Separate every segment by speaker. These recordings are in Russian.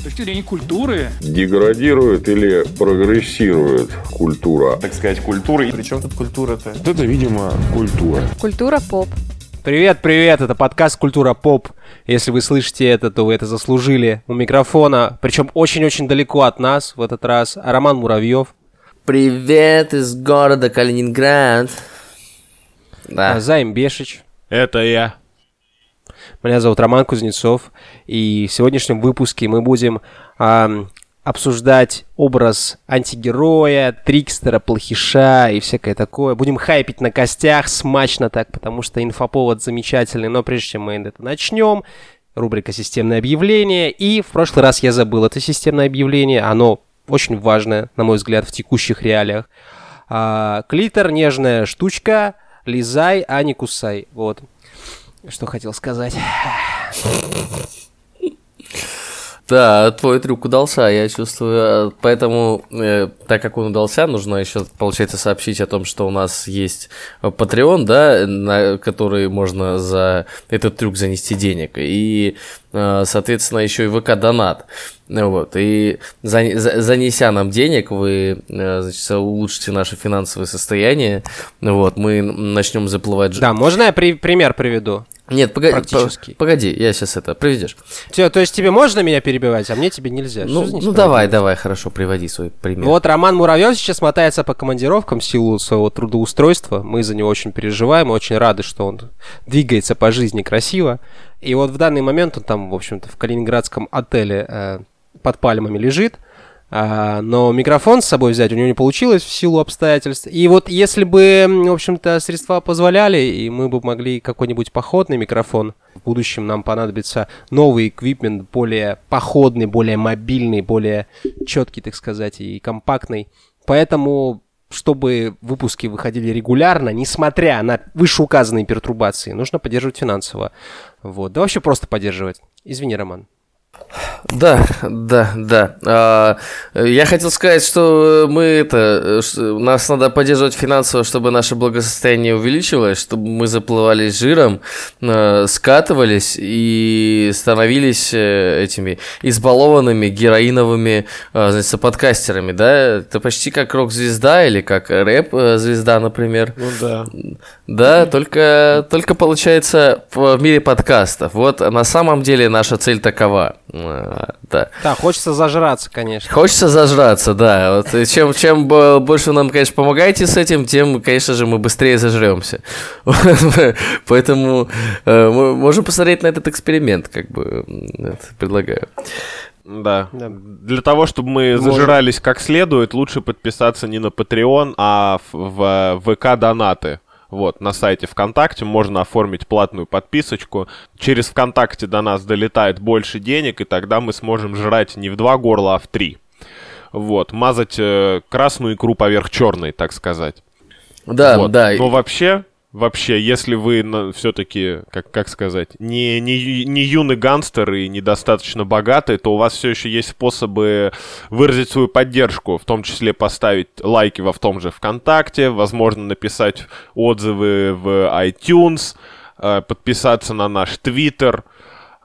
Speaker 1: С точки зрения культуры.
Speaker 2: Деградирует или прогрессирует культура?
Speaker 3: Так сказать, культура.
Speaker 4: Причем тут культура-то?
Speaker 2: Это, видимо, культура.
Speaker 5: Культура поп.
Speaker 6: Привет, привет, это подкаст «Культура поп». Если вы слышите это, то вы это заслужили. У микрофона, причем очень-очень далеко от нас в этот раз, Роман Муравьев.
Speaker 7: Привет из города Калининград. Да.
Speaker 6: Займ Бешич.
Speaker 3: Это я.
Speaker 6: Меня зовут Роман Кузнецов, и в сегодняшнем выпуске мы будем ам, обсуждать образ антигероя, трикстера, плохиша и всякое такое. Будем хайпить на костях, смачно так, потому что инфоповод замечательный. Но прежде чем мы это начнем, рубрика «Системное объявление». И в прошлый раз я забыл это системное объявление. Оно очень важное, на мой взгляд, в текущих реалиях. А, клитор – нежная штучка, лизай, а не кусай. Вот. Что хотел сказать.
Speaker 7: Да, твой трюк удался, я чувствую. Поэтому, э, так как он удался, нужно еще, получается, сообщить о том, что у нас есть Patreon, да, на который можно за этот трюк занести денег. И, соответственно, еще и ВК-донат. Вот, и за, за, занеся нам денег, вы э, значит, улучшите наше финансовое состояние. Вот, мы начнем заплывать.
Speaker 6: Да, можно я при, пример приведу?
Speaker 7: Нет, погоди,
Speaker 6: Практически.
Speaker 7: погоди, я сейчас это приведешь.
Speaker 6: Всё, то есть тебе можно меня перебивать, а мне тебе нельзя.
Speaker 7: Ну, ну давай, давай, хорошо, приводи свой пример.
Speaker 6: Вот Роман Муравьев сейчас мотается по командировкам в силу своего трудоустройства. Мы за него очень переживаем очень рады, что он двигается по жизни красиво. И вот в данный момент он там, в общем-то, в калининградском отеле э, под пальмами лежит. А, но микрофон с собой взять у него не получилось в силу обстоятельств. И вот если бы, в общем-то, средства позволяли, и мы бы могли какой-нибудь походный микрофон, в будущем нам понадобится новый эквипмент, более походный, более мобильный, более четкий, так сказать, и компактный. Поэтому чтобы выпуски выходили регулярно, несмотря на вышеуказанные пертурбации, нужно поддерживать финансово. Вот. Да вообще просто поддерживать. Извини, Роман.
Speaker 7: Да, да, да. А, я хотел сказать, что мы это, что нас надо поддерживать финансово, чтобы наше благосостояние увеличивалось, чтобы мы заплывали жиром, а, скатывались и становились э, этими избалованными героиновыми а, значит, подкастерами, да? Это почти как рок-звезда или как рэп-звезда, например.
Speaker 3: Ну да.
Speaker 7: Да, только, только получается в мире подкастов. Вот на самом деле наша цель такова. А, Да.
Speaker 6: Да, хочется зажраться, конечно.
Speaker 7: Хочется зажраться, да. Вот и чем, чем бо- больше вы нам, конечно, помогаете с этим, тем, конечно же, мы быстрее зажремся. Поэтому э, мы можем посмотреть на этот эксперимент, как бы это предлагаю.
Speaker 3: Да.
Speaker 6: Да.
Speaker 3: Для того, чтобы мы зажирались как следует, лучше подписаться не на Patreon, а в, в ВК донаты. Вот, на сайте ВКонтакте можно оформить платную подписочку. Через ВКонтакте до нас долетает больше денег, и тогда мы сможем жрать не в два горла, а в три. Вот, мазать э, красную икру поверх черной, так сказать.
Speaker 7: Да,
Speaker 3: Вот.
Speaker 7: да.
Speaker 3: Но вообще, вообще, если вы все-таки, как, как сказать, не, не, не юный гангстер и недостаточно богатый, то у вас все еще есть способы выразить свою поддержку, в том числе поставить лайки во в том же ВКонтакте, возможно, написать отзывы в iTunes, э, подписаться на наш Твиттер.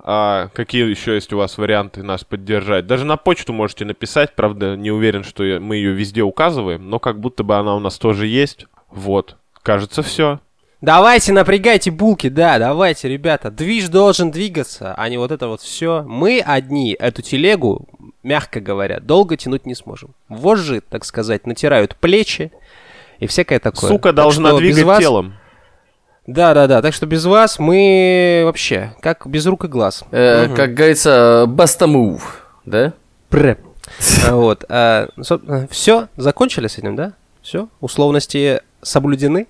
Speaker 3: А какие еще есть у вас варианты нас поддержать? Даже на почту можете написать, правда, не уверен, что мы ее везде указываем, но как будто бы она у нас тоже есть. Вот, кажется, все.
Speaker 6: Давайте, напрягайте булки, да, давайте, ребята. Движ должен двигаться, а не вот это вот все. Мы одни эту телегу, мягко говоря, долго тянуть не сможем. Вожжи, так сказать, натирают плечи и всякое такое.
Speaker 3: Сука
Speaker 6: Так
Speaker 3: должна двигать
Speaker 6: вас-
Speaker 3: телом.
Speaker 6: Да, да, да. Так что без вас мы вообще как без рук и глаз.
Speaker 7: Э, Как говорится, баста move, да?
Speaker 6: Пре. А, Вот. Все, закончили с этим, да? Все. Условности соблюдены.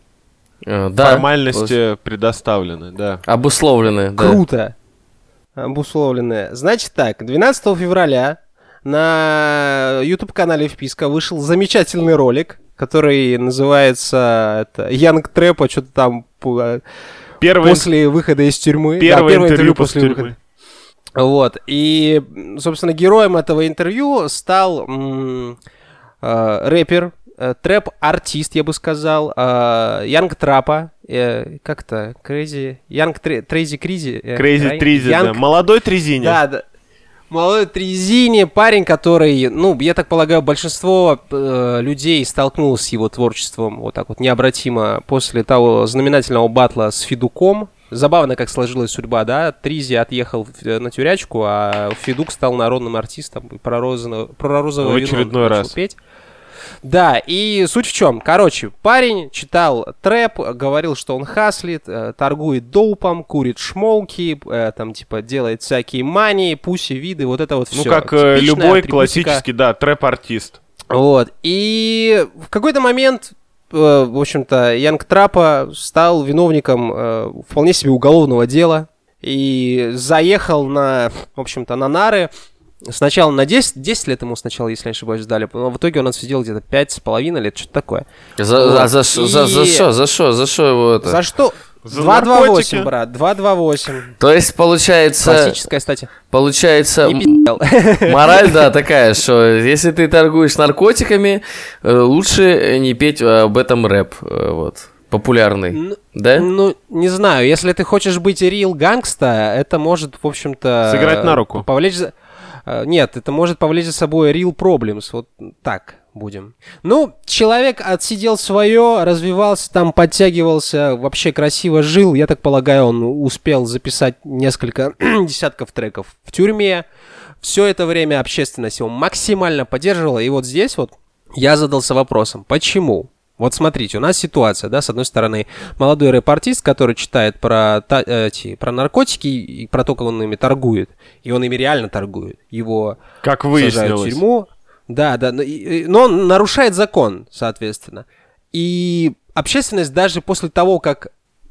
Speaker 7: Э, Да.
Speaker 3: Формальности предоставлены, да.
Speaker 7: Обусловлены, да.
Speaker 6: Круто. Обусловленные. Значит так, 12 февраля на YouTube-канале Вписка вышел замечательный ролик, который называется это, Янг Трэпа, что-то там по-
Speaker 3: Первый,
Speaker 6: после выхода из тюрьмы.
Speaker 3: первое
Speaker 6: Да,
Speaker 3: интервью после
Speaker 6: выхода.
Speaker 3: тюрьмы.
Speaker 6: Вот. И, собственно, героем этого интервью стал м, э, рэпер, э, трэп-артист, я бы сказал, э, Янг Трапа, э, как-то, Crazy, Янг Трейзи Кризи. э,
Speaker 3: Крейзи Тризи, да. Молодой Трезиня.
Speaker 6: Да, да. Молодой Трезини, парень, который, ну, я так полагаю, большинство э, людей столкнулось с его творчеством вот так вот необратимо после того знаменательного батла с Федуком. Забавно, как сложилась судьба, да? Тризи отъехал на тюрячку, а Федук стал народным артистом про, розовое- про розовое
Speaker 3: В
Speaker 6: вино
Speaker 3: очередной
Speaker 6: начал
Speaker 3: раз.
Speaker 6: петь. Да, и суть в чем? Короче, парень читал трэп, говорил, что он хаслит, э, торгует доупом, курит шмоуки, э, там, типа, делает всякие мании, пуси, виды, вот это вот
Speaker 3: Ну,
Speaker 6: все.
Speaker 3: как э, любой классический, да, трэп-артист.
Speaker 6: Вот. И в какой-то момент, в общем-то, Янг Трапа стал виновником э, вполне себе уголовного дела и заехал на, в общем-то, на нары. Сначала на 10, 10 лет ему сначала, если не ошибаюсь, дали, но в итоге он отсидел где-то 5,5 лет, что-то такое.
Speaker 7: За,
Speaker 6: Вот.
Speaker 7: а за, ш- за, за
Speaker 6: И-
Speaker 7: что, за что, за что его это?
Speaker 6: За что?
Speaker 3: За
Speaker 6: 228,
Speaker 3: наркотики.
Speaker 6: брат, 228.
Speaker 7: То есть, получается,
Speaker 6: Классическая, кстати.
Speaker 7: получается, мораль, да, такая, что если ты торгуешь наркотиками, э, лучше не петь об этом рэп, э, вот, популярный,
Speaker 6: Н-
Speaker 7: да?
Speaker 6: Ну, не знаю, если ты хочешь быть рил гангста, это может, в общем-то...
Speaker 3: Сыграть на руку.
Speaker 6: Повлечь за... э, Нет, это может повлечь за собой real problems. Вот так будем. Ну, человек отсидел свое, развивался там, подтягивался, вообще красиво жил. Я так полагаю, он успел записать несколько десятков треков в тюрьме. Все это время общественность его максимально поддерживала. И вот здесь вот я задался вопросом, почему? Вот смотрите, у нас ситуация, да, с одной стороны, молодой рэп-артист, который читает про, та- э, эти, про наркотики и про то, как он ими торгует, и он ими реально торгует, его
Speaker 3: Как
Speaker 6: сажают в тюрьму, да, да, но, и- но он нарушает закон, соответственно. И общественность даже после того, как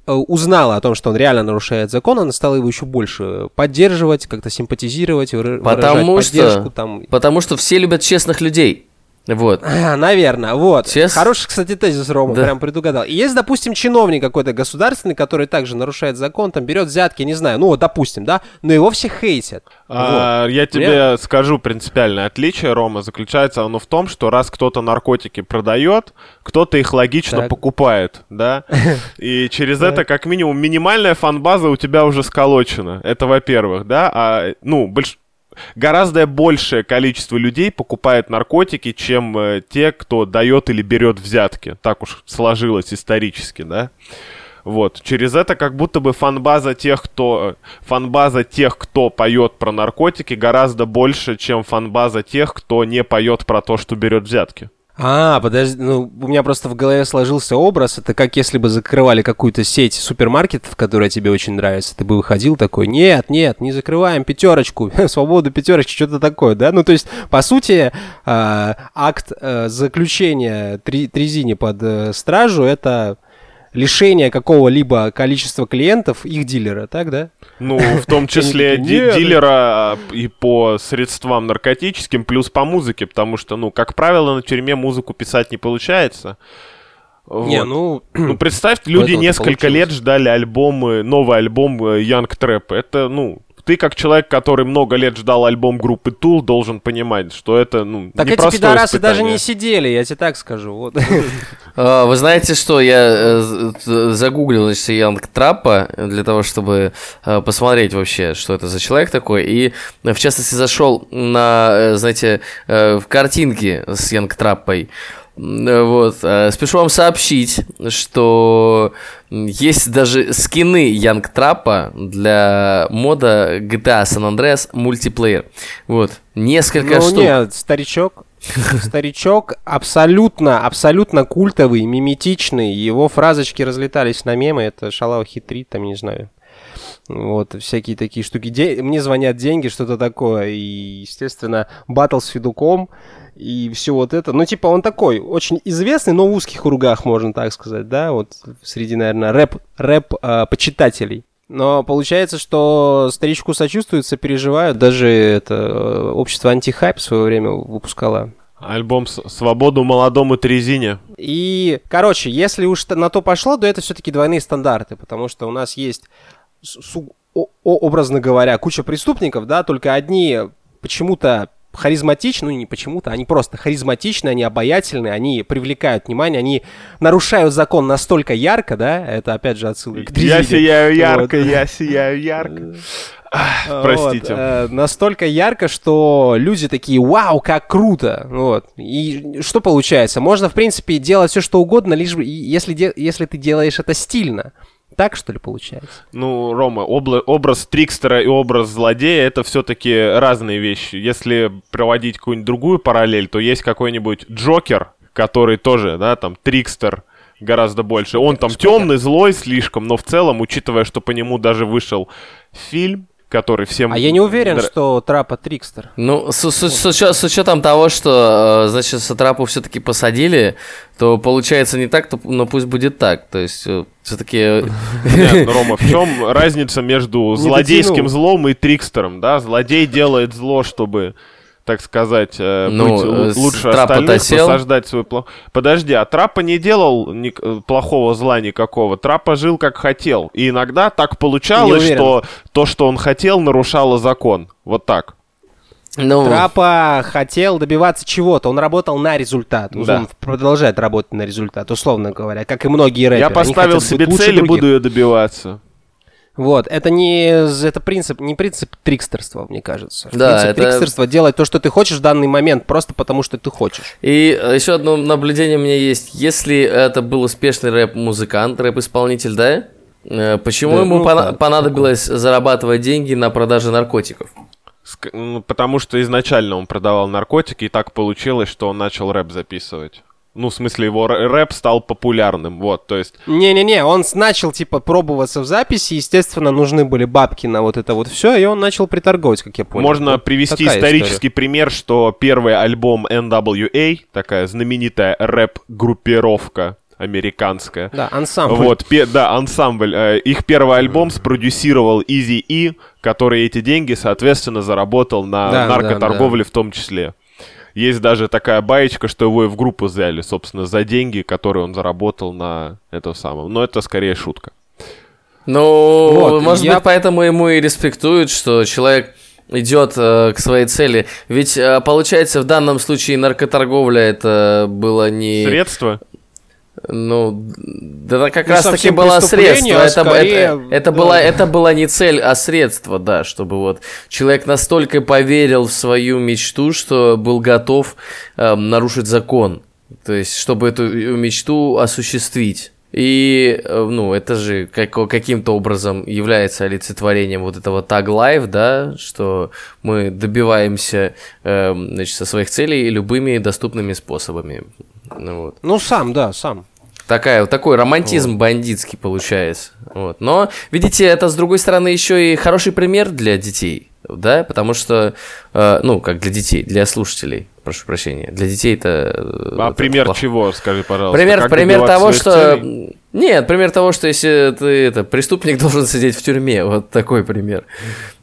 Speaker 6: э, узнала о том, что он реально нарушает закон, она стала его еще больше поддерживать, как-то симпатизировать,
Speaker 7: Потому что-
Speaker 6: поддержку там.
Speaker 7: Потому что все любят честных людей, вот.
Speaker 6: Наверное, вот.
Speaker 7: Чес-
Speaker 6: Хороший, кстати, тезис, Рома,
Speaker 7: Да.
Speaker 6: прям предугадал. И есть, допустим, чиновник какой-то государственный, который также нарушает закон, там берет взятки, не знаю, ну, вот, допустим, да, но его все хейтят.
Speaker 3: А, я тебе
Speaker 6: Верно?
Speaker 3: скажу принципиальное отличие, Рома, заключается оно в том, что раз кто-то наркотики продает, кто-то их логично
Speaker 6: Так.
Speaker 3: покупает, да? И через это, как минимум, минимальная фан-база у тебя уже сколочена. Это во-первых, да? А, ну, больш... гораздо большее количество людей покупает наркотики, чем э, те, кто дает или берет взятки. Так уж сложилось исторически, да? Вот, через это как будто бы фанбаза тех, кто фанбаза тех, кто поет про наркотики, гораздо больше, чем фанбаза тех, кто не поет про то, что берет взятки.
Speaker 6: А, подожди, ну, у меня просто в голове сложился образ, это как если бы закрывали какую-то сеть супермаркетов, которая тебе очень нравится, ты бы выходил такой, нет, нет, не закрываем пятерочку, свободу пятерочки, что-то такое, да? Ну, то есть, по сути, а, акт э, заключения Трезини под э, стражу, это лишение какого-либо количества клиентов их дилера, так, да?
Speaker 3: Ну, в том числе дилера а, и по средствам наркотическим, плюс по музыке, потому что, ну, как правило, на тюрьме музыку писать не получается.
Speaker 6: Не,
Speaker 3: Вот.
Speaker 6: ну,
Speaker 3: Ну, представь, люди несколько лет ждали альбомы, новый альбом э, Young Trap. Это, ну, ты как человек, который много лет ждал альбом группы Tool, должен понимать, что это, ну,
Speaker 6: так эти пидорасы даже
Speaker 3: испытание.
Speaker 6: не сидели, я тебе так скажу, вот.
Speaker 7: А, Вы знаете, что я э, загуглил, значит, Янг Траппа для того, чтобы э, посмотреть вообще, что это за человек такой, и э, в частности зашел на, знаете, в картинки с Янг Траппой. Э, Вот, э, спешу вам сообщить, что есть даже скины Янг Траппа для мода GTA San Andreas мультиплеер. Вот, несколько
Speaker 6: Ну
Speaker 7: штук.
Speaker 6: нет, старичок. Старичок абсолютно, абсолютно культовый, миметичный. Его фразочки разлетались на мемы. Это шалава хитрит, там, не знаю. Вот, всякие такие штуки. Де- Мне звонят деньги, что-то такое. И, естественно, батл с Федуком. И все вот это. Ну, типа, он такой, очень известный, но в узких кругах, можно так сказать, да, вот среди, наверное, рэп, рэп а, почитателей. Но получается, что старичку сочувствуют, сопереживают. Даже это э, общество антихайп в свое время выпускало.
Speaker 3: Альбом «С- «Свободу молодому Трезине».
Speaker 6: И, короче, если уж на то пошло, то это все-таки двойные стандарты, потому что у нас есть, образно говоря, куча преступников, да, только одни почему-то харизматичны, ну не почему-то, они просто харизматичны, они обаятельны, они привлекают внимание, они нарушают закон настолько ярко, да, это опять же отсылка к
Speaker 3: Я
Speaker 6: Дрезине.
Speaker 3: сияю
Speaker 6: Вот.
Speaker 3: ярко, я сияю ярко. Простите.
Speaker 6: Вот, э, настолько ярко, что люди такие, вау, как круто. Вот. И что получается? Можно, в принципе, делать все, что угодно, лишь бы, если, если ты делаешь это стильно. Так, что ли, получается?
Speaker 3: Ну, Рома, обла- образ Трикстера и образ злодея — это все-таки разные вещи. Если проводить какую-нибудь другую параллель, то есть какой-нибудь Джокер, который тоже, да, там, Трикстер гораздо больше. Он там темный, злой слишком, но в целом, учитывая, что по нему даже вышел фильм, который всем...
Speaker 6: А я не уверен,
Speaker 3: дра-
Speaker 6: что Трапа Трикстер.
Speaker 7: Ну, с, с- с учё- с учетом того, что, э, значит, Сатрапу все-таки посадили, то получается не так, то, но пусть будет так. То есть, все-таки...
Speaker 3: Нет, ну, Рома, в чем разница между злодейским злом и Трикстером, да? Злодей делает зло, чтобы так сказать, э,
Speaker 7: Ну,
Speaker 3: быть
Speaker 7: э,
Speaker 3: лучше
Speaker 7: Трапа-то
Speaker 3: остальных, насаждать свой плохой... Подожди, а Трапа не делал ник- э, плохого зла никакого. Трапа жил как хотел. И иногда так получалось, что то, что он хотел, нарушало закон. Вот так.
Speaker 7: Ну,
Speaker 6: Трапа хотел добиваться чего-то, он работал на результат.
Speaker 3: Да.
Speaker 6: Он продолжает работать на результат, условно говоря, как и многие рэперы.
Speaker 3: Я поставил себе цель и буду ее добиваться.
Speaker 6: Вот, это не это принцип, не принцип трикстерства, мне кажется.
Speaker 7: Да,
Speaker 6: принцип
Speaker 7: это-
Speaker 6: трикстерства делать то, что ты хочешь в данный момент, просто потому что ты хочешь.
Speaker 7: И еще одно наблюдение у меня есть. Если это был успешный рэп-музыкант, рэп-исполнитель, да? э, Почему
Speaker 6: Да,
Speaker 7: ему
Speaker 6: ну
Speaker 7: пона-
Speaker 6: да,
Speaker 7: понадобилось зарабатывать деньги на продаже наркотиков?
Speaker 3: Ну, Потому что изначально он продавал наркотики, и так получилось, что он начал рэп записывать. Ну, в смысле, его рэ- рэп стал популярным, вот, то есть...
Speaker 6: Не-не-не, он начал, типа, пробоваться в записи, естественно, нужны были бабки на вот это вот все, и он начал приторговать, как я понял.
Speaker 3: Можно
Speaker 6: Вот
Speaker 3: привести исторический пример, что первый альбом NWA, такая знаменитая рэп-группировка американская,
Speaker 6: история. Да, ансамбль.
Speaker 3: Вот, пе- да, ансамбль. Э, Их первый альбом спродюсировал Изи И, который эти деньги, соответственно, заработал на
Speaker 6: Да,
Speaker 3: наркоторговле в том числе. Есть даже такая баечка, что его и в группу взяли, собственно, за деньги, которые он заработал на этом самом. Но это скорее шутка.
Speaker 7: Ну,
Speaker 6: Вот,
Speaker 7: может
Speaker 6: я-
Speaker 7: быть, поэтому ему и респектуют, что человек идет э, к своей цели. Ведь э, получается, в данном случае наркоторговля это было не...
Speaker 3: Средства?
Speaker 7: Ну, да как
Speaker 6: Ну,
Speaker 7: раз таки было средство.
Speaker 6: а
Speaker 7: Это,
Speaker 6: скорее,
Speaker 7: это, это,
Speaker 6: да.
Speaker 7: была, это была не цель, а средство, да, чтобы вот человек настолько поверил в свою мечту, что был готов эм, нарушить закон. То есть, чтобы эту мечту осуществить. И, э, ну, это же как- каким-то образом является олицетворением вот этого tag life, да, что мы добиваемся, эм, значит, со своих целей любыми доступными способами. Ну, вот.
Speaker 6: Ну, сам, да, сам.
Speaker 7: Такая, такой романтизм бандитский получается. Вот. Но, видите, это, с другой стороны, еще и хороший пример для детей. Да, потому что, э, ну, как для детей, для слушателей, прошу прощения. Для детей это... э,
Speaker 3: А
Speaker 7: это
Speaker 3: пример
Speaker 7: плохо.
Speaker 3: чего, скажи, пожалуйста?
Speaker 7: Пример,
Speaker 3: Как
Speaker 7: пример того, что...
Speaker 3: целей?
Speaker 7: Нет, пример того, что если ты это, преступник должен сидеть в тюрьме. Вот такой пример.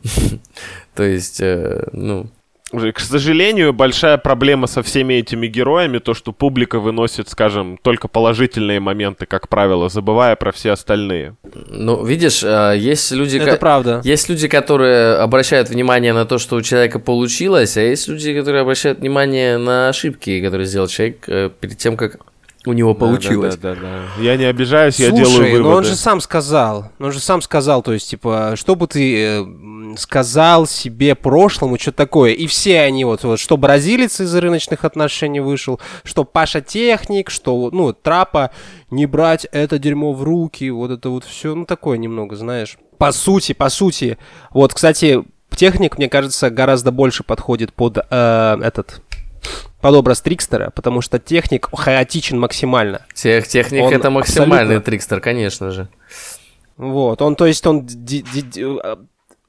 Speaker 7: То есть, э, ну...
Speaker 3: К сожалению, большая проблема со всеми этими героями, то, что публика выносит, скажем, только положительные моменты, как правило, забывая про все остальные.
Speaker 7: Ну, видишь, э, есть люди...
Speaker 6: Это
Speaker 7: ко-
Speaker 6: правда.
Speaker 7: Есть люди, которые обращают внимание на то, что у человека получилось, а есть люди, которые обращают внимание на ошибки, которые сделал человек э, перед тем, как у него получилось.
Speaker 3: Да, да, да. Я не обижаюсь, я
Speaker 6: Слушай,
Speaker 3: делаю выводы.
Speaker 6: ну он же сам сказал, ну он же сам сказал, то есть, типа, что бы ты э, сказал себе прошлому, что такое, и все они вот, вот, что бразилец из рыночных отношений вышел, что Паша Техник, что, ну, Трапа, не брать это дерьмо в руки, вот это вот все, ну, такое немного, знаешь. По сути, по сути, вот, кстати, Техник, мне кажется, гораздо больше подходит под э, этот, под образ Трикстера, потому что Техник хаотичен максимально.
Speaker 7: Тех, техник
Speaker 6: Он
Speaker 7: это максимальный
Speaker 6: абсолютно-
Speaker 7: трикстер, конечно же.
Speaker 6: Вот, он, то есть, он ди- ди- ди-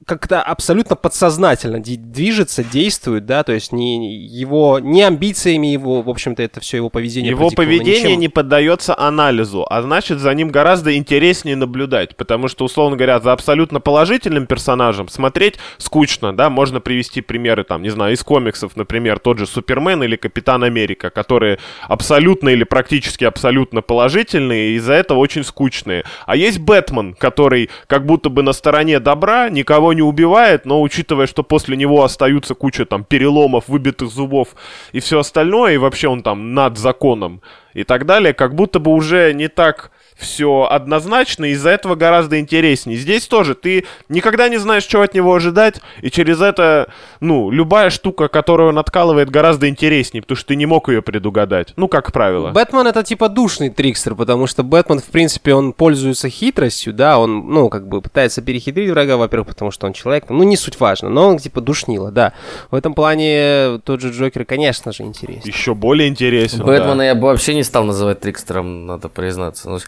Speaker 6: как-то абсолютно подсознательно движется, действует, да, то есть не его, не амбициями его, в общем-то, это все его поведение
Speaker 3: Его поведение
Speaker 6: ничем.
Speaker 3: не поддается анализу, а значит, за ним гораздо интереснее наблюдать, потому что, условно говоря, за абсолютно положительным персонажем смотреть скучно, да, можно привести примеры, там, не знаю, из комиксов, например, тот же Супермен или Капитан Америка, которые абсолютно или практически абсолютно положительные, и из-за этого очень скучные. А есть Бэтмен, который как будто бы на стороне добра, никого не убивает, но учитывая, что после него остаются куча там переломов, выбитых зубов и все остальное, и вообще он там над законом и так далее, как будто бы уже не так все однозначно, из-за этого гораздо интереснее. Здесь тоже ты никогда не знаешь, что от него ожидать, и через это, ну, любая штука, которую он откалывает, гораздо интереснее, потому что ты не мог ее предугадать. Ну, как правило.
Speaker 6: Бэтмен это типа душный трикстер, потому что Бэтмен, в принципе, он пользуется хитростью, да, он, ну, как бы пытается перехитрить врага, во-первых, потому что он человек, ну, не суть важно, но он типа душнило, да. В этом плане тот же Джокер, конечно же, интересен.
Speaker 3: Еще более интересен.
Speaker 7: Бэтмена
Speaker 3: да.
Speaker 7: я бы вообще не стал называть трикстером, надо признаться.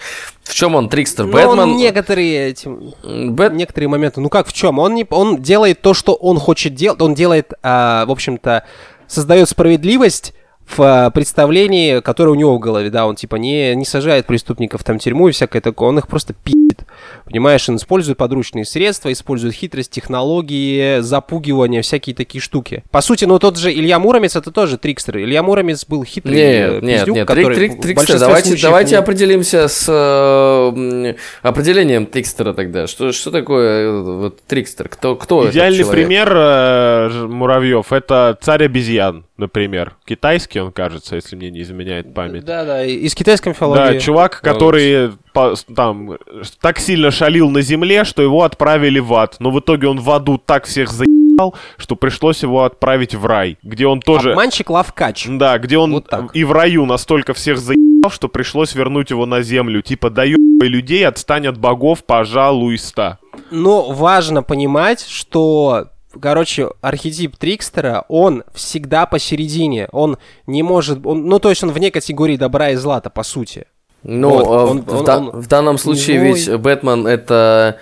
Speaker 7: В чем он трикстер?
Speaker 6: Ну,
Speaker 7: Бэтмен...
Speaker 6: он некоторые, эти,
Speaker 7: Бэт...
Speaker 6: некоторые моменты, ну как в чем? Он, не, он делает то, что он хочет делать, он делает, а, в общем-то, создает справедливость в а, представлении, которое у него в голове, да, он типа не, не сажает преступников там в тюрьму и всякое такое, он их просто пи***ит, понимаешь, он использует подручные средства, использует хитрость, технологии, запугивание, всякие такие штуки. По сути, ну тот же Илья Муромец, это тоже трикстер. Илья Муромец был хитрый
Speaker 7: Нет,
Speaker 6: э,
Speaker 7: нет,
Speaker 6: пиздюк,
Speaker 7: нет,
Speaker 6: который
Speaker 7: трик, трик, трикстер. Давайте,
Speaker 6: случаев
Speaker 7: давайте
Speaker 6: не-
Speaker 7: определимся с э, определением трикстера тогда. Что, что такое э, вот, трикстер? Кто, кто
Speaker 3: Идеальный пример э, Муравьев это царь обезьян, например. Китайский он, кажется, если мне не изменяет память.
Speaker 6: Да, да, из китайской мифологии.
Speaker 3: Да, чувак, который по- там так сильно шалил на земле, что его отправили в ад. Но в итоге он в аду так всех заебал, что пришлось его отправить в рай, где он тоже...
Speaker 6: Обманщик Лавкач.
Speaker 3: Да, где он
Speaker 6: Вот так.
Speaker 3: и в раю настолько всех заебал, что пришлось вернуть его на землю. Типа, доебай людей, отстань от богов, пожалуйста.
Speaker 6: Но важно понимать, что, короче, архетип Трикстера, он всегда посередине. Он не может... Он, ну, то есть он вне категории добра и зла по сути.
Speaker 7: Ну,
Speaker 6: Вот,
Speaker 7: э,
Speaker 6: он-
Speaker 7: в,
Speaker 6: он-
Speaker 7: да-
Speaker 6: он
Speaker 7: в данном случае
Speaker 6: злой.
Speaker 7: ведь Бэтмен это,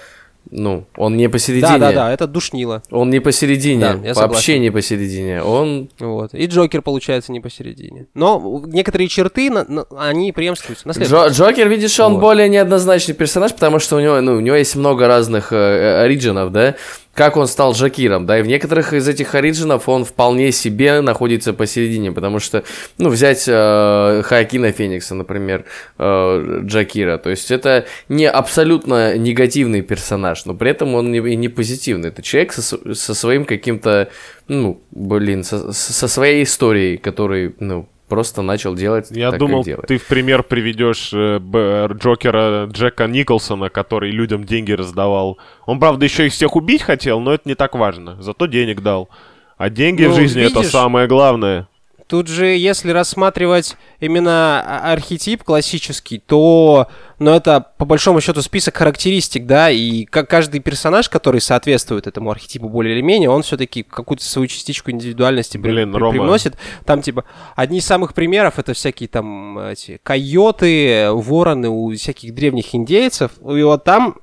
Speaker 7: ну, он не посередине.
Speaker 6: Да, да, да, это душнило.
Speaker 7: Он не посередине,
Speaker 6: Да,
Speaker 7: вообще не посередине. Он
Speaker 6: Вот. И Джокер, получается, не посередине. Но некоторые черты, на- на- они преемствуются.
Speaker 7: Джо- Джокер, видишь, он
Speaker 6: Вот.
Speaker 7: более неоднозначный персонаж, потому что у него, ну, у него есть много разных э, э, ориджинов, да, как он стал Джокиром, да, и в некоторых из этих ориджинов он вполне себе находится посередине, потому что, ну, взять э, Хоакина Феникса, например, э, Джокира, то есть это не абсолютно негативный персонаж, но при этом он не, и не позитивный, это человек со, со своим каким-то, ну, блин, со, со своей историей, который, ну, просто начал делать
Speaker 3: Я
Speaker 7: так,
Speaker 3: думал, ты в пример приведешь э, Б- Джокера Джека Николсона, который людям деньги раздавал. Он, правда, еще их всех убить хотел, но это не так важно. Зато денег дал. А деньги в
Speaker 6: Ну,
Speaker 3: жизни это
Speaker 6: видишь?
Speaker 3: самое главное.
Speaker 6: Тут же, если рассматривать именно а- архетип классический, то, ну, это по большому счету список характеристик, да, и как каждый персонаж, который соответствует этому архетипу более или менее, он все-таки какую-то свою частичку индивидуальности при-
Speaker 3: Блин,
Speaker 6: при-
Speaker 3: Рома.
Speaker 6: привносит. Там, типа, одни из самых примеров это всякие там эти койоты, вороны у всяких древних индейцев. И вот там,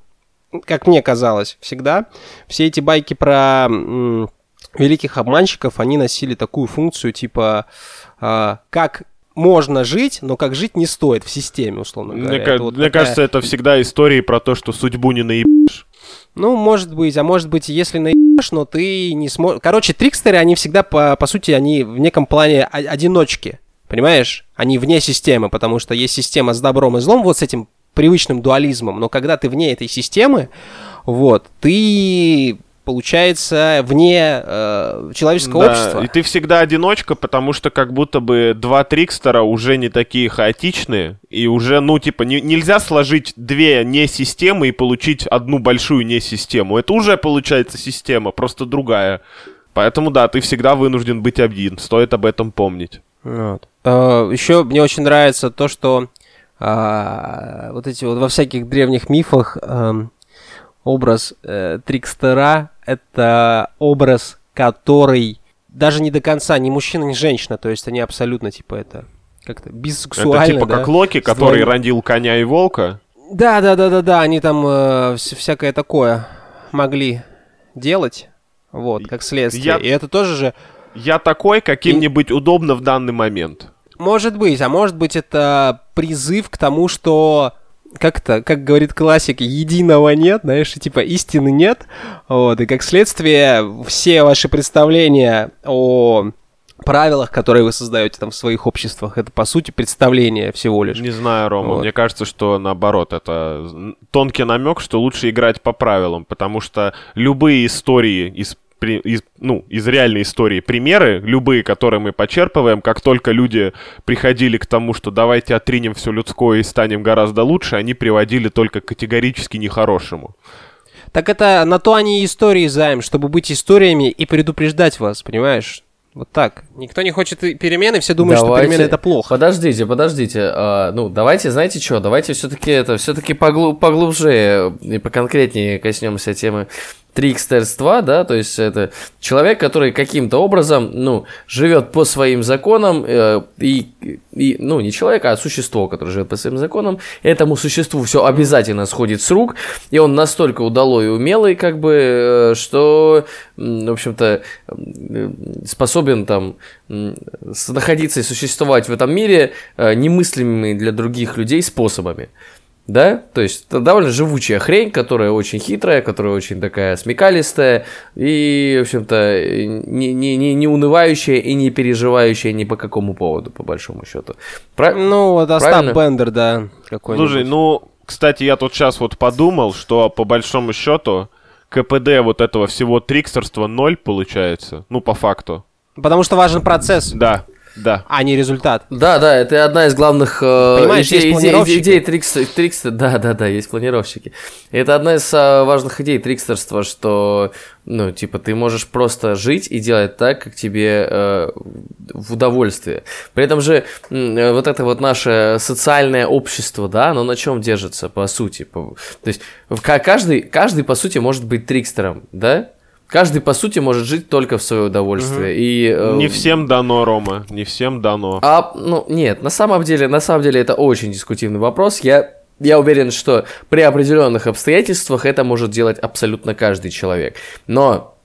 Speaker 6: как мне казалось, всегда все эти байки про великих обманщиков, они носили такую функцию, типа, а, как можно жить, но как жить не стоит в системе, условно говоря.
Speaker 3: Мне,
Speaker 6: Это вот
Speaker 3: мне
Speaker 6: такая-
Speaker 3: кажется, это всегда истории про то, что судьбу не наебешь.
Speaker 6: Ну, может быть, а может быть, если наебешь, но ты не сможешь... Короче, трикстеры, они всегда, по, по сути, они в неком плане одиночки, понимаешь? Они вне системы, потому что есть система с добром и злом, вот с этим привычным дуализмом, но когда ты вне этой системы, вот, ты, получается, вне э, человеческого
Speaker 3: Да,
Speaker 6: общества.
Speaker 3: И ты всегда одиночка, потому что как будто бы два Трикстера уже не такие хаотичные, и уже, ну, типа, не- нельзя сложить две не-системы и получить одну большую не-систему. Это уже получается система, просто другая. Поэтому, да, ты всегда вынужден быть один, стоит об этом помнить.
Speaker 6: Вот. Еще мне очень нравится то, что а, вот эти вот во всяких древних мифах эм, образ э, Трикстера это образ, который даже не до конца ни мужчина, ни женщина, то есть они абсолютно типа это как-то бисексуально.
Speaker 3: это типа
Speaker 6: да?
Speaker 3: как Локи, который
Speaker 6: двоим-
Speaker 3: родил коня и волка.
Speaker 6: Да, да, да, да, да, они там э, вс- всякое такое могли делать, вот, как следствие.
Speaker 3: Я-
Speaker 6: И это тоже же
Speaker 3: Я такой, каким-нибудь удобно в данный момент.
Speaker 6: Может быть, а может быть это призыв к тому, что как-то, как говорит классик, единого нет, знаешь, и типа истины нет. Вот, и как следствие все ваши представления о правилах, которые вы создаете там в своих обществах, это по сути представление всего лишь.
Speaker 3: Не знаю, Рома,
Speaker 6: Вот.
Speaker 3: мне кажется, что наоборот, это тонкий намек, что лучше играть по правилам, потому что любые истории из при, из, ну, из реальной истории примеры, любые, которые мы почерпываем, как только люди приходили к тому, что давайте отринем все людское и станем гораздо лучше, они приводили только категорически нехорошему.
Speaker 6: Так это на то они и истории займ, чтобы быть историями и предупреждать вас, понимаешь? Вот так. Никто не хочет перемены, все думают,
Speaker 7: Давайте-
Speaker 6: что перемены это плохо.
Speaker 7: Подождите, подождите. а, ну, давайте, знаете что, давайте все-таки это, все-таки поглубже и поконкретнее коснемся темы трикстерства, да, то есть это человек, который каким-то образом, ну, живет по своим законам, э, и, и, ну, не человек, а существо, которое живет по своим законам, этому существу все обязательно сходит с рук, и он настолько удалой и умелый, как бы, э, что, в общем-то, м, способен там с- находиться и существовать в этом мире э, немыслимыми для других людей способами. Да? То есть это довольно живучая хрень, которая очень хитрая, которая очень такая смекалистая и, в общем-то, не, не, не, не унывающая и не переживающая ни по какому поводу, по большому счету. Пра-
Speaker 6: Ну, вот Остап
Speaker 7: Правильно?
Speaker 6: Бендер, да, какой-нибудь.
Speaker 3: Слушай, ну, кстати, я тут сейчас вот подумал, что по большому счету КПД вот этого всего трикстерства ноль получается. Ну, по факту.
Speaker 6: Потому что важен процесс,
Speaker 3: Да, да.
Speaker 6: а не результат.
Speaker 7: Да, да, это одна из главных э,
Speaker 6: Понимаешь,
Speaker 7: идей,
Speaker 6: есть
Speaker 7: идей-
Speaker 6: планировщики.
Speaker 7: идей трикс, трикс- да, да, да, есть планировщики. Это одна из э, важных идей трикстерства, что, ну, типа, ты можешь просто жить и делать так, как тебе э, в удовольствие. При этом же э, вот это вот наше социальное общество, да, оно на чем держится, по сути. По- то есть каждый, каждый, по сути, может быть трикстером, да? Каждый, по сути, может жить только в свое удовольствие. И, э,
Speaker 3: Не всем дано, Рома, не всем дано.
Speaker 7: а, ну, нет, на самом деле, на самом деле это очень дискутивный вопрос. Я, я уверен, что при определенных обстоятельствах это может делать абсолютно каждый человек. Но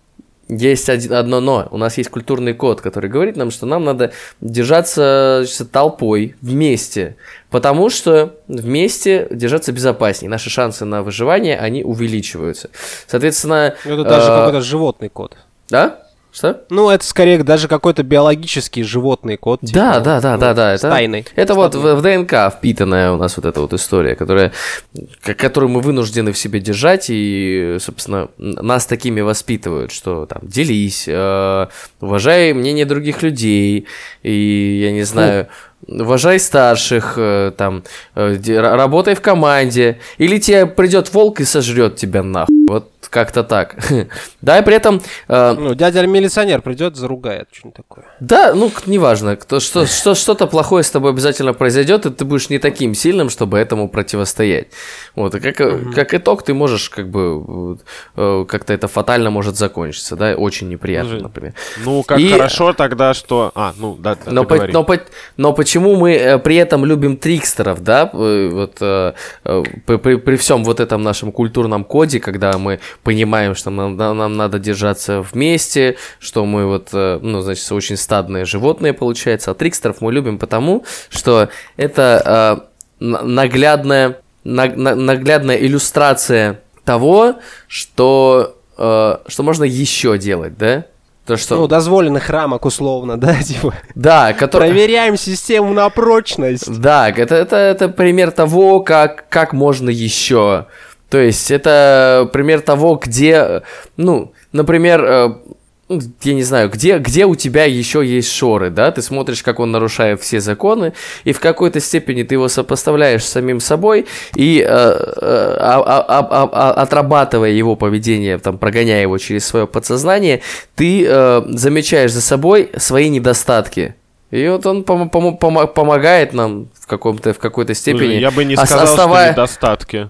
Speaker 7: есть один, одно но. У нас есть культурный код, который говорит нам, что нам надо держаться значит, толпой вместе. Потому что вместе держаться безопаснее. Наши шансы на выживание, они увеличиваются. Соответственно...
Speaker 6: Это даже
Speaker 7: э,
Speaker 6: какой-то животный код.
Speaker 7: Да? Что?
Speaker 6: Ну, это скорее даже какой-то биологический животный код. типа,
Speaker 7: Да, да, да,
Speaker 6: ну,
Speaker 7: да, да.
Speaker 6: с тайной.
Speaker 7: Это вот в, в ДНК впитанная у нас вот эта вот история, которая, которую мы вынуждены в себе держать, и, собственно, нас такими воспитывают, что там делись, э, уважай мнение других людей, и, я не знаю, уважай старших, э, там, э, работай в команде, или тебе придет волк и сожрет тебя нахуй. Вот как-то так. Да, и при этом э,
Speaker 6: Ну, дядя милиционер придет, заругает, что-нибудь такое.
Speaker 7: да, ну, неважно, кто, что, что, что-то плохое с тобой обязательно произойдет, и ты будешь не таким сильным, чтобы этому противостоять. Вот, и как, э, как итог ты можешь, как бы, э, как-то это фатально может закончиться, да, очень неприятно,
Speaker 3: Слушай,
Speaker 7: например.
Speaker 3: Ну, как
Speaker 7: И-
Speaker 3: хорошо тогда, что... А, ну, да, да,
Speaker 7: Но, по- но, по- но почему мы э, при этом любим трикстеров, да, э, вот э, при, при- при всем вот этом нашем культурном коде, когда мы понимаем, что нам, нам- надо держаться вместе, что мы вот, ну, значит, очень стадные животные, получается, а трикстеров мы любим потому, что это наглядная, на- на- наглядная иллюстрация того, что, что можно еще делать, да? То, что...
Speaker 6: Ну, дозволенных рамок условно, да, типа.
Speaker 7: да, который...
Speaker 6: Проверяем систему на прочность.
Speaker 7: Да, это, это, это пример того, как, как можно еще. То есть это пример того, где, ну, например, э, я не знаю, где, где у тебя еще есть шоры, да, ты смотришь, как он нарушает все законы, и в какой-то степени ты его сопоставляешь с самим собой, и э, э, а- а- а- а- отрабатывая его поведение, там, прогоняя его через свое подсознание, ты э, замечаешь за собой свои недостатки. И вот он пом- пом- помо- помогает нам в, каком-то, в какой-то
Speaker 3: Слушай,
Speaker 7: степени.
Speaker 3: я бы не сказал,
Speaker 7: оставая-
Speaker 3: что недостатки.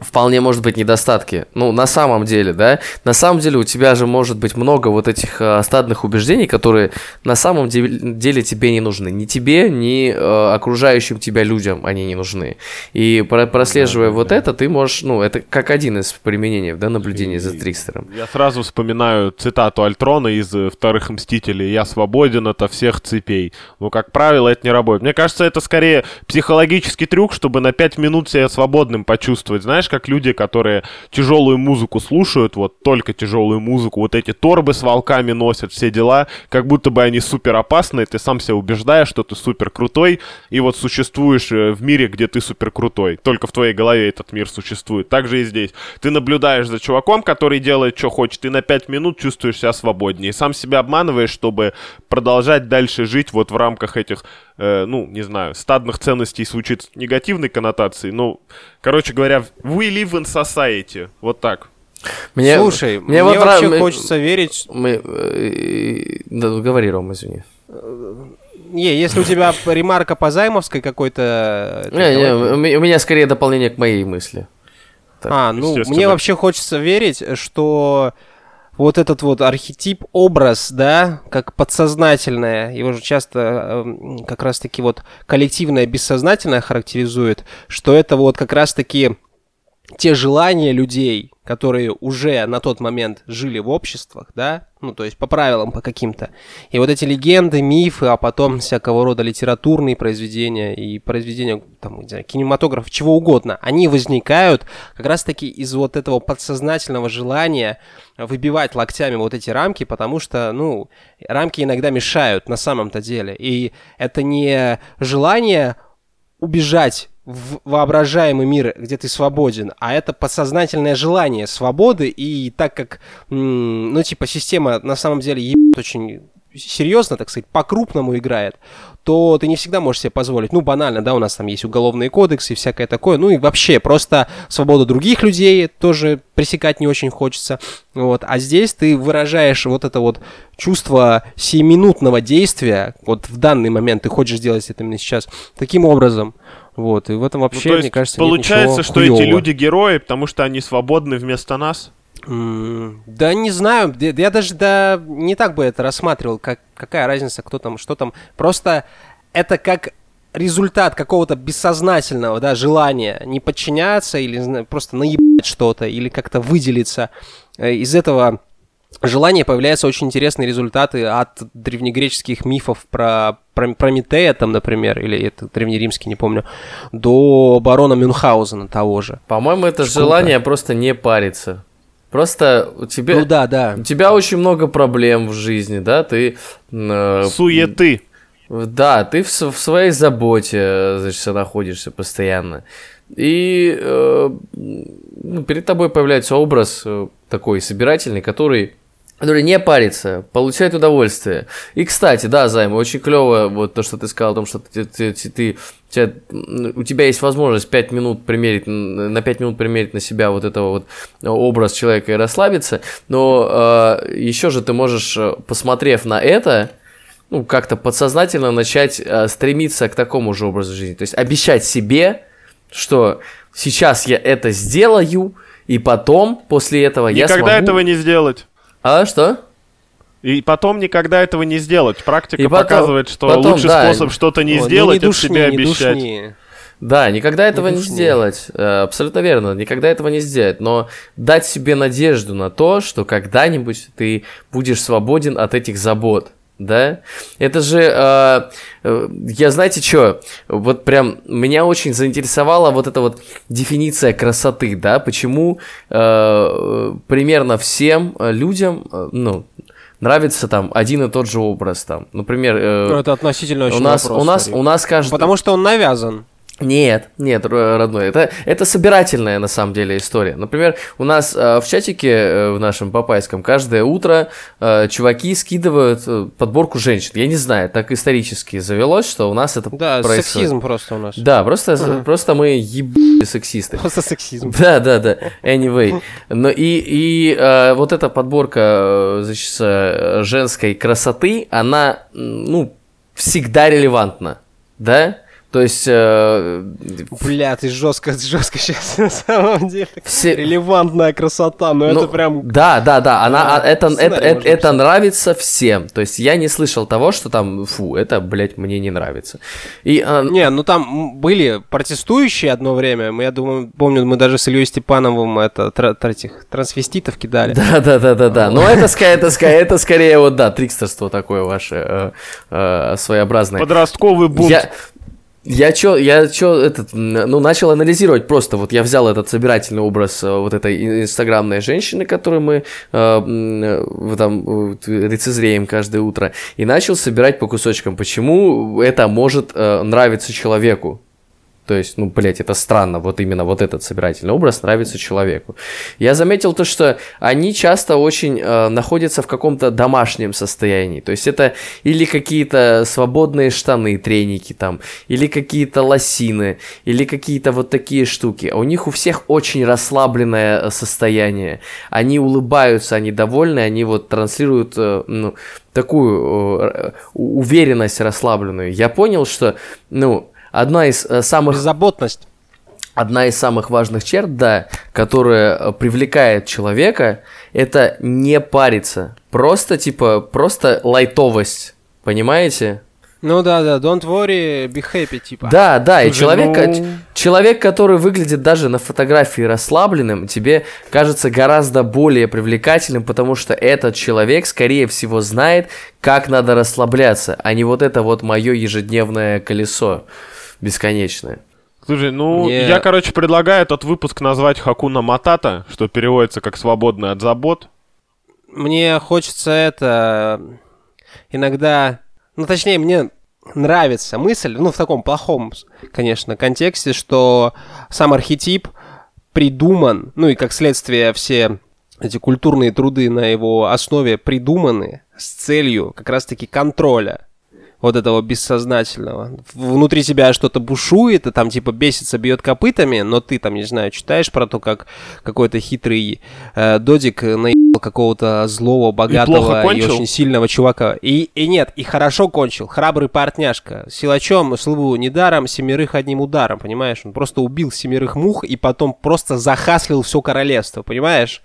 Speaker 7: Вполне может быть недостатки. Ну, на самом деле, да. На самом деле у тебя же может быть много вот этих э, стадных убеждений, которые на самом де- деле тебе не нужны. Ни тебе, ни э, окружающим тебя людям они не нужны. И про- прослеживая вот это, ты можешь, ну, это как один из применений, да, наблюдения за Трикстером.
Speaker 3: Я сразу вспоминаю цитату Альтрона из э, «Вторых Мстителей». «Я свободен ото всех цепей». Ну, как правило, это не работает. Мне кажется, это скорее психологический трюк, чтобы на пять минут себя свободным почувствовать. Знаешь, знаешь, как люди, которые тяжелую музыку слушают, вот только тяжелую музыку, вот эти торбы с волками носят, все дела, как будто бы они супер опасные, ты сам себя убеждаешь, что ты супер крутой, и вот существуешь э, в мире, где ты супер крутой. Только в твоей голове этот мир существует. Так же и здесь. Ты наблюдаешь за чуваком, который делает, что хочет, и на 5 минут чувствуешь себя свободнее. Сам себя обманываешь, чтобы продолжать дальше жить вот в рамках этих, э, ну, не знаю, стадных ценностей звучит негативной коннотации, но, короче говоря, we live in society. Вот так.
Speaker 6: Мне, Слушай, мне, мне вот вообще нрав... хочется верить...
Speaker 7: Мы... Э, да, говори, Ром, извини.
Speaker 6: Не, если у тебя ремарка по Займовской какой-то...
Speaker 7: Не, не, у меня скорее дополнение к моей мысли.
Speaker 6: Так, а, ну, мне вообще хочется верить, что вот этот вот архетип, образ, да, как подсознательное, его же часто э, как раз-таки вот коллективное бессознательное характеризует, что это вот как раз-таки те желания людей, которые уже на тот момент жили в обществах, да, ну, то есть по правилам, по каким-то. И вот эти легенды, мифы, а потом всякого рода литературные произведения и произведения, там, не знаю, кинематограф, чего угодно, они возникают как раз-таки из вот этого подсознательного желания выбивать локтями вот эти рамки, потому что, ну, рамки иногда мешают на самом-то деле. И это не желание убежать воображаемый мир, где ты свободен, а это подсознательное желание свободы, и так как, ну, типа, система на самом деле ебет очень серьезно, так сказать, по-крупному играет, то ты не всегда можешь себе позволить. Ну, банально, да, у нас там есть уголовные кодексы и всякое такое. Ну и вообще, просто свободу других людей тоже пресекать не очень хочется. Вот. А здесь ты выражаешь вот это вот чувство сиюминутного действия, вот в данный момент ты хочешь сделать это именно сейчас, таким образом. Вот, и в этом вообще, ну, мне кажется,
Speaker 3: Получается, что хуёвого. эти люди герои, потому что они свободны вместо нас?
Speaker 6: Mm, да не знаю, я даже да, не так бы это рассматривал, как, какая разница, кто там, что там. Просто это как результат какого-то бессознательного да, желания не подчиняться или просто наебать что-то, или как-то выделиться. Э, из этого желания появляются очень интересные результаты от древнегреческих мифов про, про Прометея, там, например, или это древнеримский, не помню, до барона Мюнхгаузена того же.
Speaker 7: По-моему, это Шкурка. желание просто не париться. Просто у тебя,
Speaker 6: ну, да, да.
Speaker 7: у тебя очень много проблем в жизни, да, ты...
Speaker 3: Э, Суеты.
Speaker 7: Да, ты в, в своей заботе, значит, находишься постоянно. И э, ну, перед тобой появляется образ э, такой собирательный, который который не парится, получает удовольствие. И, кстати, да, Займ, очень клево вот то, что ты сказал о том, что ты, ты, ты, ты, у тебя есть возможность 5 минут примерить, на 5 минут примерить на себя вот этого вот образ человека и расслабиться, но э, еще же ты можешь, э, посмотрев на это, ну, как-то подсознательно начать э, стремиться к такому же образу жизни. То есть обещать себе, что сейчас я это сделаю, и потом, после этого
Speaker 3: Никогда
Speaker 7: я смогу...
Speaker 3: этого не сделать.
Speaker 7: А что?
Speaker 3: И потом никогда этого не сделать. Практика и потом, показывает, что потом, лучший да, способ что-то не О, сделать, не, не душни, это себе обещать. Душни.
Speaker 7: Да, никогда этого не, не сделать. Э, абсолютно верно, никогда этого не сделать. Но дать себе надежду на то, что когда-нибудь ты будешь свободен от этих забот да? Это же, э, э, я знаете что, вот прям меня очень заинтересовала вот эта вот дефиниция красоты, да? Почему э, примерно всем людям, э, ну, нравится там один и тот же образ там, например. Э,
Speaker 6: это относительно очень
Speaker 7: у нас, вопрос, у нас, у нас каждый.
Speaker 6: Потому что он навязан.
Speaker 7: Нет, нет, родной, это, это собирательная на самом деле история. Например, у нас э, в чатике э, в нашем папайском каждое утро э, чуваки скидывают э, подборку женщин. Я не знаю, так исторически завелось, что у нас это
Speaker 6: Да, происходит. сексизм просто у нас.
Speaker 7: Да, просто, uh-huh. просто мы ебали сексисты.
Speaker 6: Просто сексизм.
Speaker 7: Да, да, да. Anyway. Но и, и э, вот эта подборка, э, значит, э, женской красоты, она, ну, всегда релевантна, да? То есть... Э,
Speaker 6: Бля, ты жестко, жестко сейчас на самом деле. Все... Релевантная красота, но ну, это прям...
Speaker 7: Да, да, да, она, а, это, это, это, это нравится всем. То есть я не слышал того, что там, фу, это, блядь, мне не нравится.
Speaker 6: И, а... Не, ну там были протестующие одно время. Мы, я думаю, помню, мы даже с Ильей Степановым это, тр, этих трансвеститов кидали.
Speaker 7: Да, да, да, да, да. Но это, это, это скорее вот, да, трикстерство такое ваше э, э, своеобразное.
Speaker 3: Подростковый бунт. Я,
Speaker 7: чё, я чё, этот, ну, начал анализировать просто, вот я взял этот собирательный образ э, вот этой инстаграмной женщины, которую мы э, э, там рецезреем каждое утро, и начал собирать по кусочкам, почему это может э, нравиться человеку. То есть, ну, блядь, это странно, вот именно вот этот собирательный образ нравится человеку. Я заметил то, что они часто очень э, находятся в каком-то домашнем состоянии. То есть это или какие-то свободные штаны, треники там, или какие-то лосины, или какие-то вот такие штуки. А у них у всех очень расслабленное э, состояние. Они улыбаются, они довольны, они вот транслируют, э, ну, такую э, уверенность расслабленную. Я понял, что, ну, одна из э, самых...
Speaker 6: Беззаботность.
Speaker 7: Одна из самых важных черт, да, которая э, привлекает человека, это не париться. Просто, типа, просто лайтовость. Понимаете?
Speaker 6: Ну да, да, don't worry, be happy, типа.
Speaker 7: Да, да, и человек,
Speaker 3: ну-
Speaker 7: человек, который выглядит даже на фотографии расслабленным, тебе кажется гораздо более привлекательным, потому что этот человек, скорее всего, знает, как надо расслабляться, а не вот это вот мое ежедневное колесо бесконечное.
Speaker 3: Слушай, ну,
Speaker 6: Не-
Speaker 3: я, короче, предлагаю этот выпуск назвать Хакуна Матата, что переводится как «свободный от забот».
Speaker 6: Мне хочется это иногда, ну точнее, мне нравится мысль, ну в таком плохом, конечно, контексте, что сам архетип придуман, ну и как следствие все эти культурные труды на его основе придуманы с целью как раз-таки контроля вот этого бессознательного. Внутри тебя что-то бушует, и там типа бесится, бьет копытами, но ты там, не знаю, читаешь про то, как какой-то хитрый э, додик наебал какого-то злого, богатого и,
Speaker 3: кончил?
Speaker 6: очень сильного чувака. И, и нет, и хорошо кончил, храбрый партняшка. Силачом, славу недаром, семерых одним ударом, понимаешь? Он просто убил семерых мух и потом просто захаслил все королевство, понимаешь?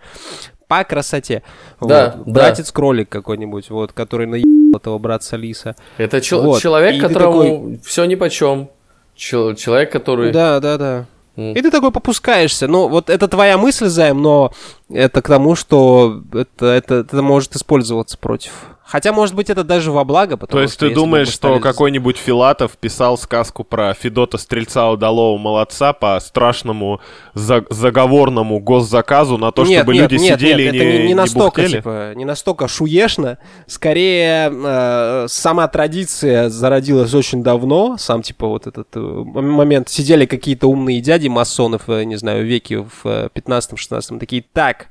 Speaker 6: По красоте.
Speaker 7: Да,
Speaker 6: Вот.
Speaker 7: да.
Speaker 6: Братец-кролик какой-нибудь, вот, который наебал этого братца Лиса.
Speaker 7: Это чел-
Speaker 6: Вот,
Speaker 7: человек,
Speaker 6: и
Speaker 7: которому все ни по чем. человек, который...
Speaker 6: Да, да, да.
Speaker 7: М.
Speaker 6: И ты такой попускаешься. Ну, вот это твоя мысль, Займ, но это к тому, что это, это, это может использоваться против. Хотя, может быть, это даже во благо, потому
Speaker 3: То есть
Speaker 6: что
Speaker 3: ты думаешь,
Speaker 6: мы
Speaker 3: что какой-нибудь Филатов писал сказку про Федота Стрельца Удалого Молодца по страшному за- заговорному госзаказу на то,
Speaker 6: нет,
Speaker 3: чтобы
Speaker 6: нет,
Speaker 3: люди
Speaker 6: нет,
Speaker 3: сидели
Speaker 6: нет,
Speaker 3: и
Speaker 6: это
Speaker 3: не,
Speaker 6: не, не настолько,
Speaker 3: бухтели?
Speaker 6: типа, не настолько шуешно. Скорее, э, сама традиция зародилась очень давно. Сам, типа, вот этот э, момент. Сидели какие-то умные дяди масонов, э, не знаю, веке в э, 15-16, такие, так,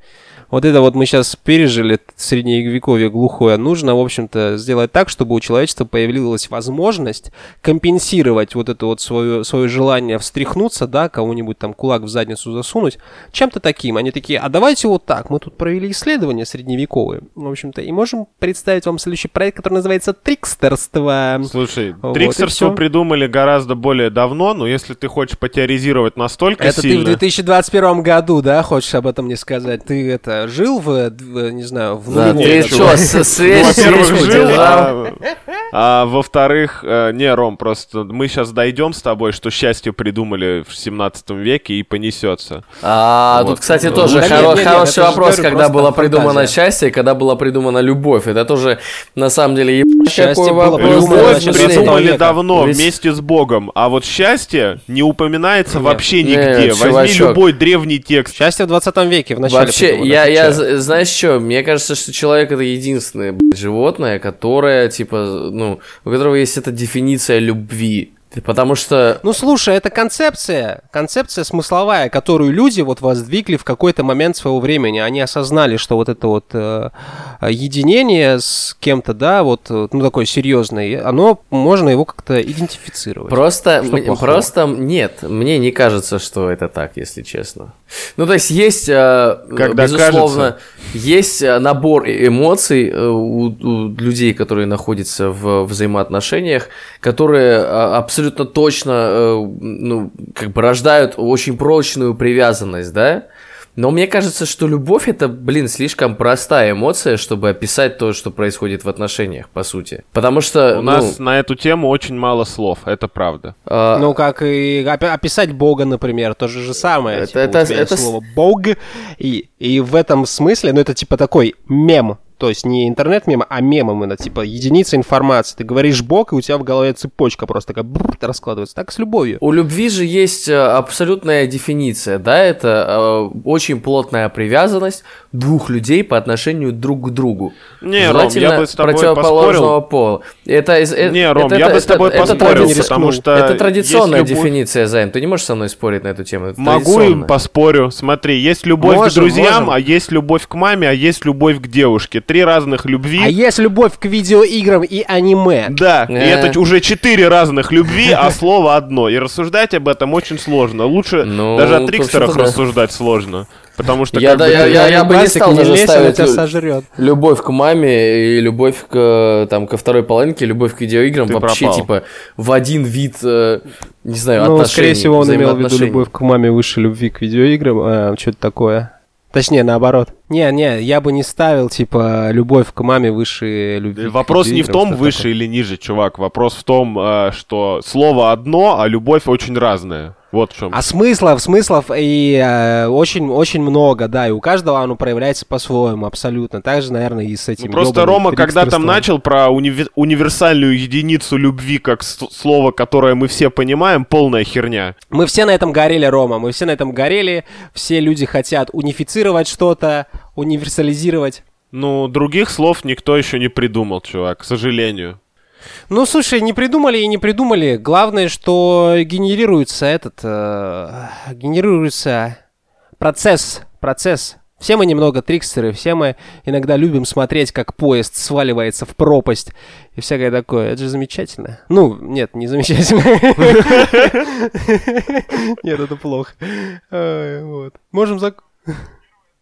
Speaker 6: вот это вот мы сейчас пережили средневековье глухое. Нужно, в общем-то, сделать так, чтобы у человечества появилась возможность компенсировать вот это вот свое, свое желание встряхнуться, да, кого-нибудь там кулак в задницу засунуть, чем-то таким. Они такие, а давайте вот так. Мы тут провели исследования средневековые, в общем-то, и можем представить вам следующий проект, который называется «Трикстерство».
Speaker 3: Слушай,
Speaker 6: Вот
Speaker 3: трикстерство придумали гораздо более давно, но если ты хочешь потеоризировать настолько
Speaker 6: Это ты в
Speaker 3: сильно...
Speaker 6: 2021 году, да, хочешь об этом мне сказать? Ты это жил в, не знаю, в
Speaker 7: Да, ты что, с- свечку
Speaker 3: Во-первых,
Speaker 7: свечку
Speaker 3: жил,
Speaker 7: держал?
Speaker 3: а, а во-вторых, э, не, Ром, просто мы сейчас дойдем с тобой, что счастье придумали в 17 веке и понесется.
Speaker 7: А,
Speaker 3: Вот.
Speaker 7: тут, кстати,
Speaker 3: Ну,
Speaker 7: тоже
Speaker 6: да нет,
Speaker 7: хоро-
Speaker 6: нет, нет,
Speaker 7: хороший вопрос,
Speaker 6: говорю,
Speaker 7: когда было придумано
Speaker 6: фантазия.
Speaker 7: счастье когда была придумана любовь. Это тоже, на самом деле,
Speaker 6: Счастье было
Speaker 3: Любовь
Speaker 6: в 16
Speaker 7: Слушай,
Speaker 3: придумали давно,
Speaker 7: Весь-
Speaker 3: вместе с Богом, а вот счастье не упоминается вообще
Speaker 7: не,
Speaker 3: нигде. Возьми
Speaker 7: чувачок.
Speaker 3: любой древний текст.
Speaker 6: Счастье в 20 веке, в начале
Speaker 7: Вообще, я, я, знаешь что, мне кажется, что человек это единственное блядь, животное, которое, типа, ну, у которого есть эта дефиниция любви. Потому что
Speaker 6: Ну слушай, это концепция, концепция смысловая, которую люди вот воздвигли в какой-то момент своего времени. Они осознали, что вот это вот э, единение с кем-то, да, вот, ну такое серьезное, оно можно его как-то идентифицировать.
Speaker 7: Просто, м- просто нет, мне не кажется, что это так, если честно. Ну, то есть есть, э,
Speaker 3: Когда
Speaker 7: безусловно, есть э, набор э- эмоций э, у, у людей, которые находятся в взаимоотношениях, которые э, абсолютно точно, э, ну, как бы рождают очень прочную привязанность, да? Но мне кажется, что любовь это, блин, слишком простая эмоция, чтобы описать то, что происходит в отношениях, по сути. Потому что
Speaker 3: У
Speaker 7: ну,
Speaker 3: нас на эту тему очень мало слов, это правда.
Speaker 7: э,
Speaker 6: Ну, как и опи- описать Бога, например, то же же самое.
Speaker 7: Это-
Speaker 6: Типа,
Speaker 7: это-
Speaker 6: у тебя есть
Speaker 7: это
Speaker 6: слово Бог, и, и в этом смысле, ну, это типа такой мем, то есть не интернет-мем, а мемом, именно, типа единица информации. Ты говоришь бог, и у тебя в голове цепочка просто такая бррр, раскладывается. Так с любовью.
Speaker 7: У любви же есть абсолютная дефиниция, да, это э, очень плотная привязанность двух людей по отношению друг к другу.
Speaker 3: Не, Ром, я бы с тобой
Speaker 7: противоположного
Speaker 3: поспорил.
Speaker 7: пола. Это, э,
Speaker 3: Не, Ром,
Speaker 7: это-
Speaker 3: я бы
Speaker 7: это-
Speaker 3: с тобой
Speaker 7: это- это
Speaker 3: поспорил,
Speaker 7: тради-
Speaker 3: потому что
Speaker 7: Это традиционная
Speaker 3: любовь-
Speaker 7: дефиниция, Займ. Ты не можешь со мной спорить на эту тему. Это
Speaker 3: Могу
Speaker 7: традиционная.
Speaker 3: поспорю. Смотри, есть любовь к
Speaker 6: Можем,
Speaker 3: друзьям,
Speaker 6: можем.
Speaker 3: а есть любовь к маме, а есть любовь к девушке. Три разных любви.
Speaker 6: А есть любовь к видеоиграм и аниме.
Speaker 3: Да, и
Speaker 7: Э.
Speaker 3: это уже четыре разных любви, а слово одно. И рассуждать об этом очень сложно. Лучше
Speaker 7: Ну,
Speaker 3: даже о трикстерах рассуждать сложно. Потому что
Speaker 7: Я
Speaker 3: как
Speaker 7: да-
Speaker 3: бы
Speaker 7: я-
Speaker 3: ты-
Speaker 7: я- я бы не стал даже
Speaker 6: лезь, она
Speaker 7: ставить
Speaker 6: тебя сожрет.
Speaker 7: Любовь к маме и любовь к, там, ко второй половинке, любовь к видеоиграм
Speaker 3: Ты
Speaker 7: вообще,
Speaker 3: пропал.
Speaker 7: типа, в один вид, э, не знаю,
Speaker 6: Ну,
Speaker 7: отношений,
Speaker 6: скорее всего, он имел в виду любовь к маме выше любви к видеоиграм, а, что-то такое. Точнее, наоборот. Не, не, я бы не ставил, типа, любовь к маме выше любви. к
Speaker 3: Вопрос не в том, выше
Speaker 6: такое.
Speaker 3: или ниже, чувак. Вопрос в том, э, что слово одно, а любовь очень разная. Вот в чем.
Speaker 6: А смыслов, смыслов и э, очень, очень много, да, и у каждого оно проявляется по-своему, абсолютно. Так же, наверное, и с этим.
Speaker 3: Ну, просто Рома, когда там начал про униви- универсальную единицу любви как слово, которое мы все понимаем, полная херня.
Speaker 6: Мы все на этом горели, Рома, мы все на этом горели, все люди хотят унифицировать что-то, универсализировать.
Speaker 3: Ну, других слов никто еще не придумал, чувак, к сожалению.
Speaker 6: Ну, слушай, не придумали и не придумали. Главное, что генерируется этот... э, генерируется процесс, процесс. Все мы немного трикстеры, все мы иногда любим смотреть, как поезд сваливается в пропасть и всякое такое. Это же замечательно. Ну, нет, не замечательно. Нет, это плохо. Можем зак...